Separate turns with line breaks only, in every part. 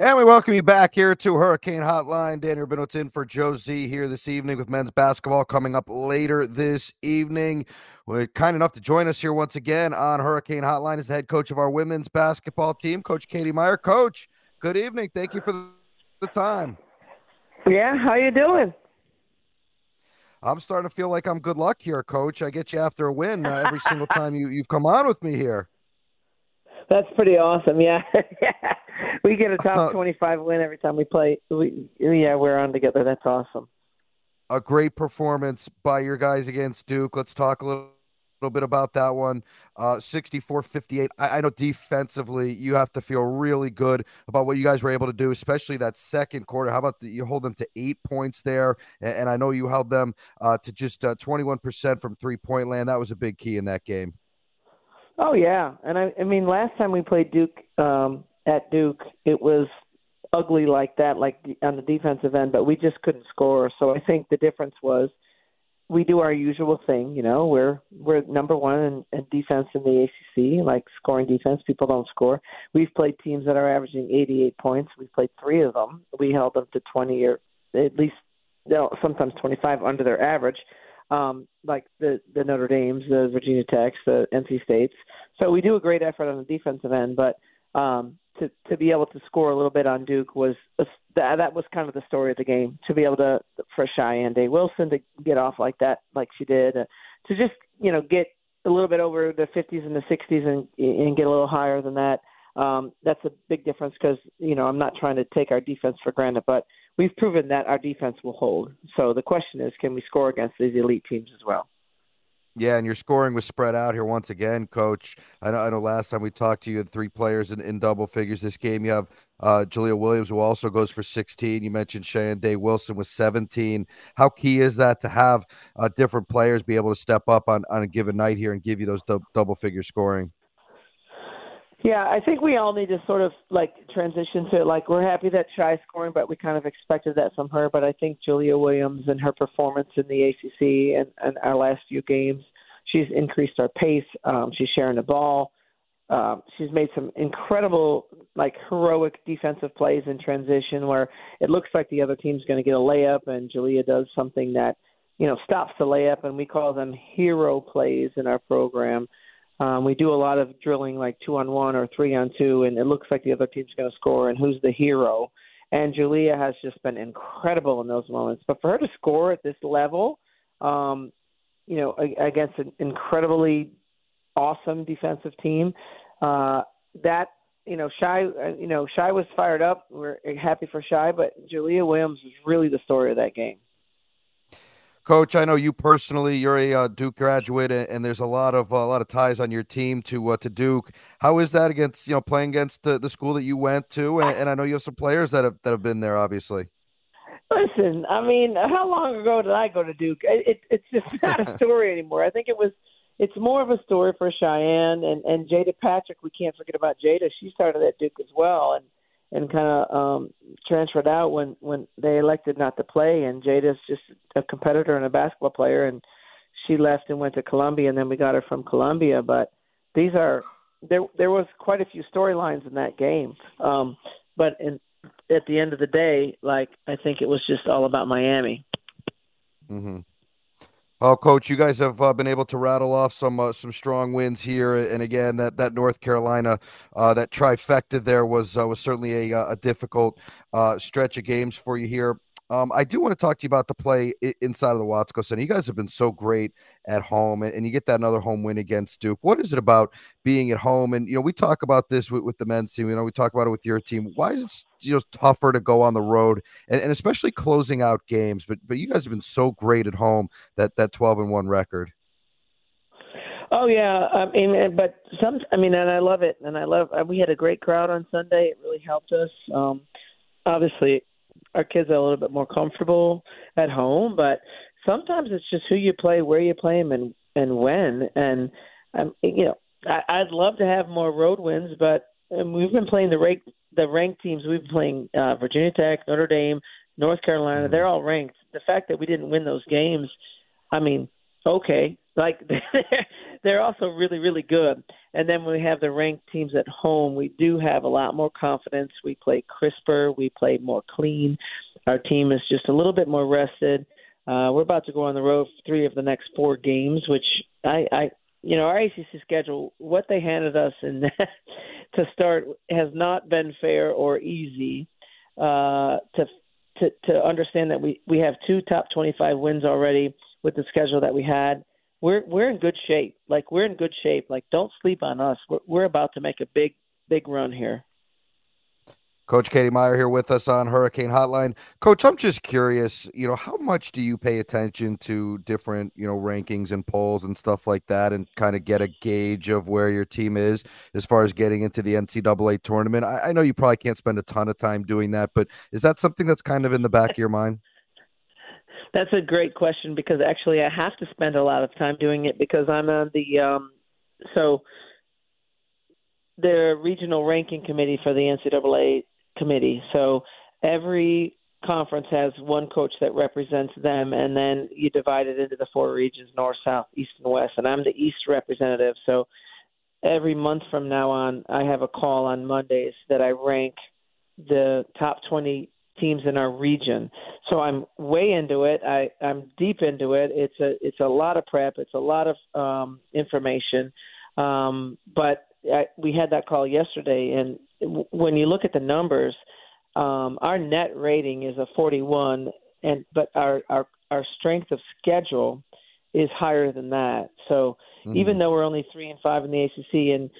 And we welcome you back here to Hurricane Hotline. Dan Rubinowitz in for Joe Z here this evening with men's basketball coming up later this evening. We're kind enough to join us here once again on Hurricane Hotline as the head coach of our women's basketball team, Coach Katie Meier. Coach, good evening. Thank you for the time.
Yeah, how you doing?
I'm starting to feel like I'm good luck here, Coach. I get you after a win uh, every single time you, you've come on with me here.
That's pretty awesome. Yeah, we get a top twenty-five win every time we play. We yeah, we're on together. That's awesome.
A great performance by your guys against Duke. Let's talk a little, little bit about that one. Uh, 64-58. I, I know defensively you have to feel really good about what you guys were able to do, especially that second quarter. How about the, you hold them to eight points there, and, and I know you held them uh, to just uh, twenty-one percent from three-point land. That was a big key in that game.
Oh yeah, and I, I mean, last time we played Duke um, at Duke, it was ugly like that, like on the defensive end, but we just couldn't score. So I think the difference was we do our usual thing. You know, we're we're number one in, in defense in the ACC, like scoring defense. People don't score. We've played teams that are averaging 88 points. We've played three of them. We held them to 20 or at least, you know, sometimes 25 under their average um, like the the Notre Dames, the Virginia Techs, the NC States. So we do a great effort on the defensive end, but um, to to be able to score a little bit on Duke was that that was kind of the story of the game. To be able to for Shayeann Day-Wilson to get off like that, like she did, uh, to just you know get a little bit over the 50s and the 60s and and get a little higher than that. Um, that's a big difference because you know I'm not trying to take our defense for granted, but we've proven that our defense will hold. So the question is, can we score against these elite teams as well?
Yeah, and your scoring was spread out here once again, Coach. I know, I know last time we talked to you, had three players in, in double figures. This game, you have uh, Ja'Leah Williams, who also goes for 16. You mentioned Shayeann Day-Wilson with 17. How key is that to have uh, different players be able to step up on, on a given night here and give you those du- double figure scoring?
Yeah, I think we all need to sort of like transition to like we're happy that Shy scoring, but we kind of expected that from her. But I think Ja'Leah Williams and her performance in the ACC and, and our last few games, she's increased our pace. Um, she's sharing the ball. Um, she's made some incredible, like heroic defensive plays in transition where it looks like the other team's going to get a layup, and Ja'Leah does something that you know stops the layup, and we call them hero plays in our program um, we do a lot of drilling, like two on one or three on two, and it looks like the other team's going to score, and who's the hero? And Ja'Leah has just been incredible in those moments. But for her to score at this level, um, you know, against an incredibly awesome defensive team, uh, that you know, Shy, uh, you know, Shy was fired up. We're happy for Shy, but Ja'Leah Williams was really the story of that game.
Coach, I know you personally. You're a uh, Duke graduate, and there's a lot of uh, a lot of ties on your team to uh, to Duke. How is that against you know playing against the, the school that you went to? And, and, I know you have some players that have that have been there, obviously.
Listen, I mean, how long ago did I go to Duke? It, it, it's just not a story anymore. I think it was. It's more of a story for Shayeann and and Jaida Patrick. We can't forget about Jaida. She started at Duke as well, and and kind of um, transferred out when when they elected not to play. And Jaida's just a competitor and a basketball player, and she left and went to Columbia, and then we got her from Columbia. But these are there. There was quite a few storylines in that game, um, but in, at the end of the day, like I think it was just all about Miami.
Mm-hmm. Oh, coach, you guys have uh, been able to rattle off some uh, some strong wins here, and again, that that North Carolina uh, that trifecta there was uh, was certainly a, uh, a difficult uh, stretch of games for you here. Um, I do want to talk to you about the play inside of the Watsco Center. You guys have been so great at home, and, and, you get that another home win against Duke. What is it about being at home? And you know, we talk about this with, with the men's team. You know, we talk about it with your team. Why is it you know tougher to go on the road, and, and especially closing out games? But but you guys have been so great at home that that twelve and one record.
Oh yeah, I mean, but some, I mean, and I love it, and I love. Uh, we had a great crowd on Sunday. It really helped us. Um, obviously, our kids are a little bit more comfortable at home, but sometimes it's just who you play, where you play them, and and when. And um, you know, I, I'd love to have more road wins, but um, we've been playing the rank the ranked teams. We've been playing uh, Virginia Tech, Notre Dame, North Carolina. Mm-hmm. They're all ranked. The fact that we didn't win those games, I mean, okay, like they're also really really good. And then when we have the ranked teams at home, we do have a lot more confidence. We play crisper, we play more clean. Our team is just a little bit more rested. Uh, we're about to go on the road for three of the next four games, which I, I you know, our ACC schedule, what they handed us in to start has not been fair or easy. Uh, to to to understand that we we have two top 25 wins already with the schedule that we had we're we're in good shape. Like we're in good shape. Like don't sleep on us. We're we're about to make a big big run here.
Coach Katie Meier here with us on Hurricane Hotline. Coach, I'm just curious, you know, how much do you pay attention to different, you know, rankings and polls and stuff like that and kind of get a gauge of where your team is as far as getting into the NCAA tournament? I, I know you probably can't spend a ton of time doing that, but is that something that's kind of in the back of your mind?
That's a great question because actually I have to spend a lot of time doing it because I'm on the um so the regional ranking committee for the NCAA committee. So every conference has one coach that represents them and then you divide it into the four regions north, south, east and west and I'm the east representative. So every month from now on I have a call on Mondays that I rank the top 20 teams in our region. So I'm way into it. I, I'm deep into it. It's a it's a lot of prep. It's a lot of um, information. Um, but I, we had that call yesterday, and w- when you look at the numbers, um, our net rating is a 41, and but our our our strength of schedule is higher than that. So mm-hmm. even though we're only three and five in the ACC, and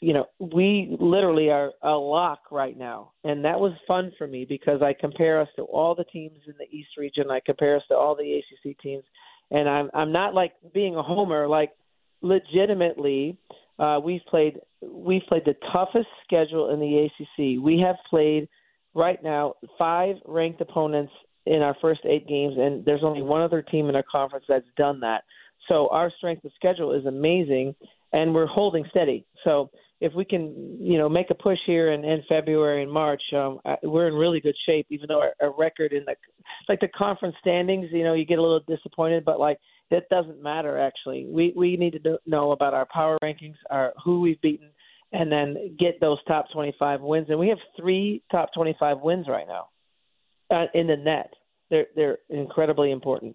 you know we literally are a lock right now, and that was fun for me because I compare us to all the teams in the East region. I compare us to all the ACC teams, and I'm I'm not like being a homer. Like legitimately, uh, we've played we've played the toughest schedule in the ACC. We have played right now five ranked opponents in our first eight games, and there's only one other team in our conference that's done that. So our strength of schedule is amazing, and we're holding steady. So if we can, you know, make a push here in, in February and March, um, we're in really good shape. Even though our, our record in the like the conference standings, you know, you get a little disappointed, but like that doesn't matter. Actually, we we need to know about our power rankings, our who we've beaten, and then get those top 25 wins. And we have three top 25 wins right now uh, in the net. They're they're incredibly important.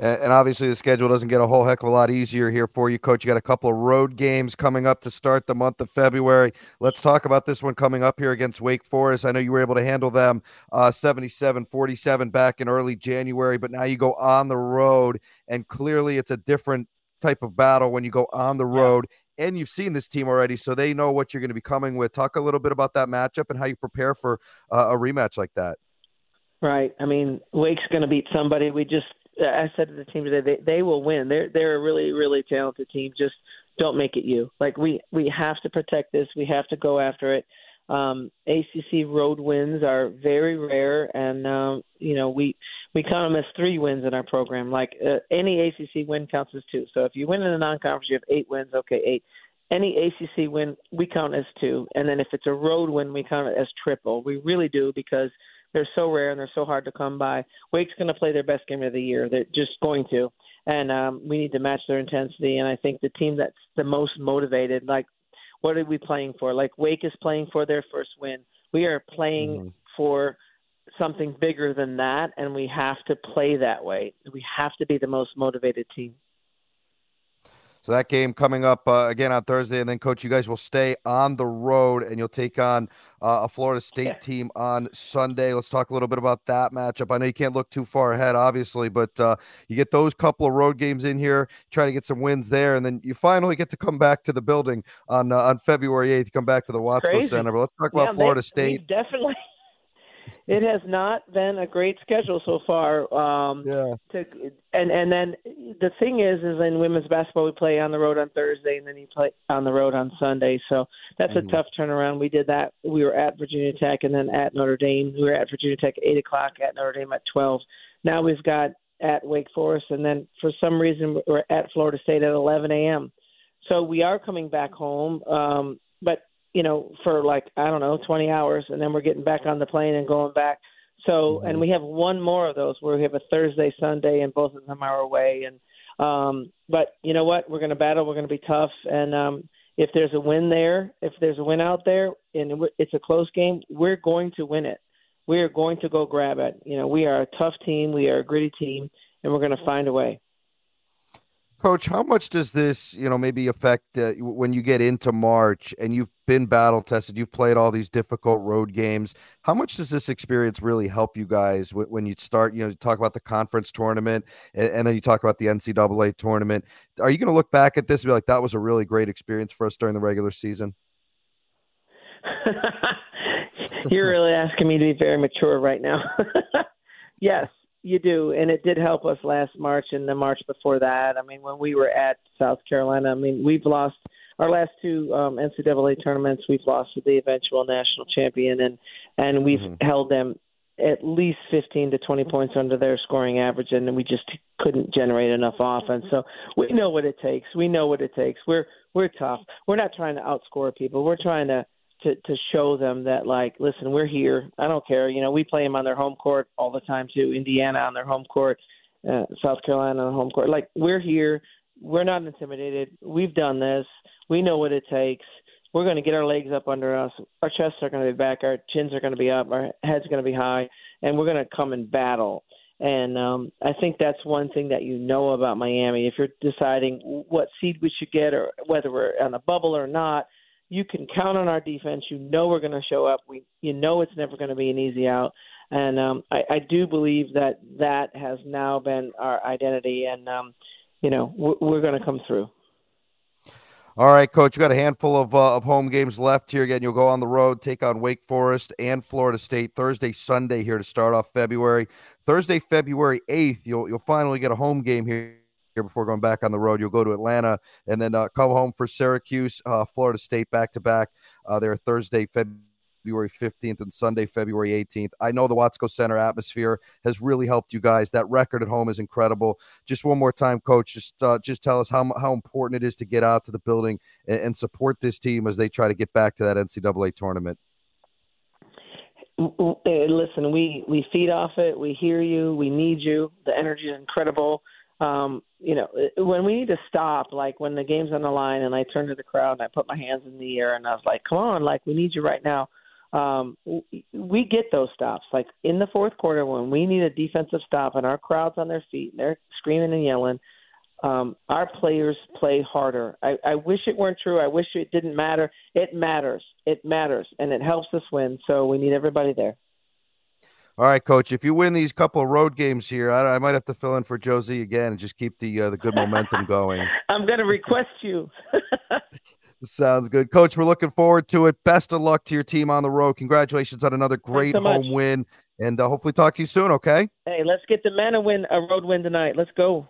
And obviously, the schedule doesn't get a whole heck of a lot easier here for you, coach. You got a couple of road games coming up to start the month of February. Let's talk about this one coming up here against Wake Forest. I know you were able to handle them uh, 77 47 back in early January, but now you go on the road, and clearly it's a different type of battle when you go on the road. And you've seen this team already, so they know what you're going to be coming with. Talk a little bit about that matchup and how you prepare for uh, a rematch like that.
Right. I mean, Wake's going to beat somebody. We just, I said to the team today, they they will win. They're they're a really really talented team. Just don't make it you. Like we we have to protect this. We have to go after it. Um, ACC road wins are very rare, and um, you know we we count them as three wins in our program. Like uh, any ACC win counts as two. So if you win in a non-conference, you have eight wins. Okay, eight. Any ACC win we count as two, and then if it's a road win, we count it as triple. We really do because they're so rare and they're so hard to come by. Wake's going to play their best game of the year. They're just going to, and um, we need to match their intensity. And I think the team that's the most motivated, like, what are we playing for? Like Wake is playing for their first win. We are playing mm-hmm. for something bigger than that, and we have to play that way. We have to be the most motivated team.
So that game coming up uh, again on Thursday, and then coach, you guys will stay on the road, and you'll take on uh, a Florida State yeah. team on Sunday. Let's talk a little bit about that matchup. I know you can't look too far ahead, obviously, but uh, you get those couple of road games in here, try to get some wins there, and then you finally get to come back to the building on uh, on February eighth. Come back to the Watsco Center. But let's talk about Florida
they,
State.
Definitely it has not been a great schedule so far. Um,
yeah.
To, and and then the thing is, is in women's basketball we play on the road on Thursday, and then you play on the road on Sunday. So that's mm-hmm. a tough turnaround. We did that. We were at Virginia Tech, and then at Notre Dame. We were at Virginia Tech at eight o'clock, at Notre Dame at twelve. Now we've got at Wake Forest, and then for some reason we're at Florida State at 11 a.m. So we are coming back home, um, but you know, for like I don't know, 20 hours, and then we're getting back on the plane and going back. So, mm-hmm. and we have one more of those where we have a Thursday, Sunday, and both of them are away. And um, but you know what? We're going to battle. We're going to be tough. And um, if there's a win there, if there's a win out there, and it's a close game, we're going to win it. We are going to go grab it. You know, we are a tough team. We are a gritty team, and we're going to find a way.
Coach, how much does this, you know, maybe affect uh, when you get into March and you've been battle tested, you've played all these difficult road games. How much does this experience really help you guys when you start, you know, you talk about the conference tournament and, and then you talk about the NCAA tournament? Are you going to look back at this and be like, that was a really great experience for us during the regular season?
You're really asking me to be very mature right now. yes, you do, and it did help us last March and the March before that. I mean, when we were at South Carolina, I mean, we've lost our last two um, NCAA tournaments. We've lost to the eventual national champion, and and we've mm-hmm. held them at least 15 to 20 points under their scoring average, and we just couldn't generate enough offense. So we know what it takes. We know what it takes. We're we're tough. We're not trying to outscore people. We're trying to to to show them that like listen we're here. I don't care. You know we play them on their home court all the time too. Indiana on their home court uh, south carolina on home court. Like we're here. We're not intimidated. We've done this. We know what it takes. We're going to get our legs up under us. Our chests are going to be back. Our chins are going to be up. Our heads are going to be high. And we're going to come and battle. And um, I think that's one thing that you know about Miami. If you're deciding what seed we should get or whether we're on the bubble or not, you can count on our defense. You know we're going to show up. We, you know it's never going to be an easy out. And um, I, I do believe that that has now been our identity, and um, you know we're, we're going to come through.
All right, coach. You got a handful of uh, of home games left here. Again, you'll go on the road, take on Wake Forest and Florida State Thursday, Sunday here to start off February. Thursday, February eighth, you'll you'll finally get a home game here before going back on the road. You'll go to Atlanta and then uh, come home for Syracuse, uh, Florida State back to back. There Thursday, February 15th and Sunday, February 18th. I know the Watsco Center atmosphere has really helped you guys. That record at home is incredible. Just one more time, Coach, just uh, just tell us how, how important it is to get out to the building and, and support this team as they try to get back to that NCAA tournament.
Listen, we we feed off it. We hear you. We need you. The energy is incredible um, you know, when we need to stop, like when the game's on the line, and I turn to the crowd and I put my hands in the air and I was like, "Come on, like we need you right now." Um, we get those stops. Like in the fourth quarter, when we need a defensive stop and our crowd's on their feet and they're screaming and yelling, um, our players play harder. I, I wish it weren't true. I wish it didn't matter. It matters. It matters, and it helps us win. So we need everybody there.
All right, coach. If you win these couple of road games here, I, I might have to fill in for Joe Z again and just keep the uh, the good momentum going.
I'm going to request you.
Sounds good, coach. We're looking forward to it. Best of luck to your team on the road. Congratulations on another great so home win, and uh, hopefully talk to you soon. Okay.
Hey, let's get the men a win, a road win tonight. Let's go.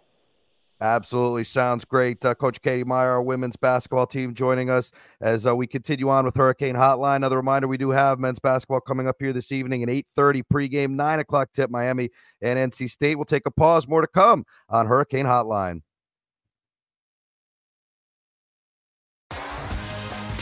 Absolutely. Sounds great. Uh, Coach Katie Meier, our women's basketball team, joining us as uh, we continue on with Hurricane Hotline. Another reminder, we do have men's basketball coming up here this evening at 8.30 pregame, 9 o'clock tip, Miami and NC State. We'll take a pause. More to come on Hurricane Hotline.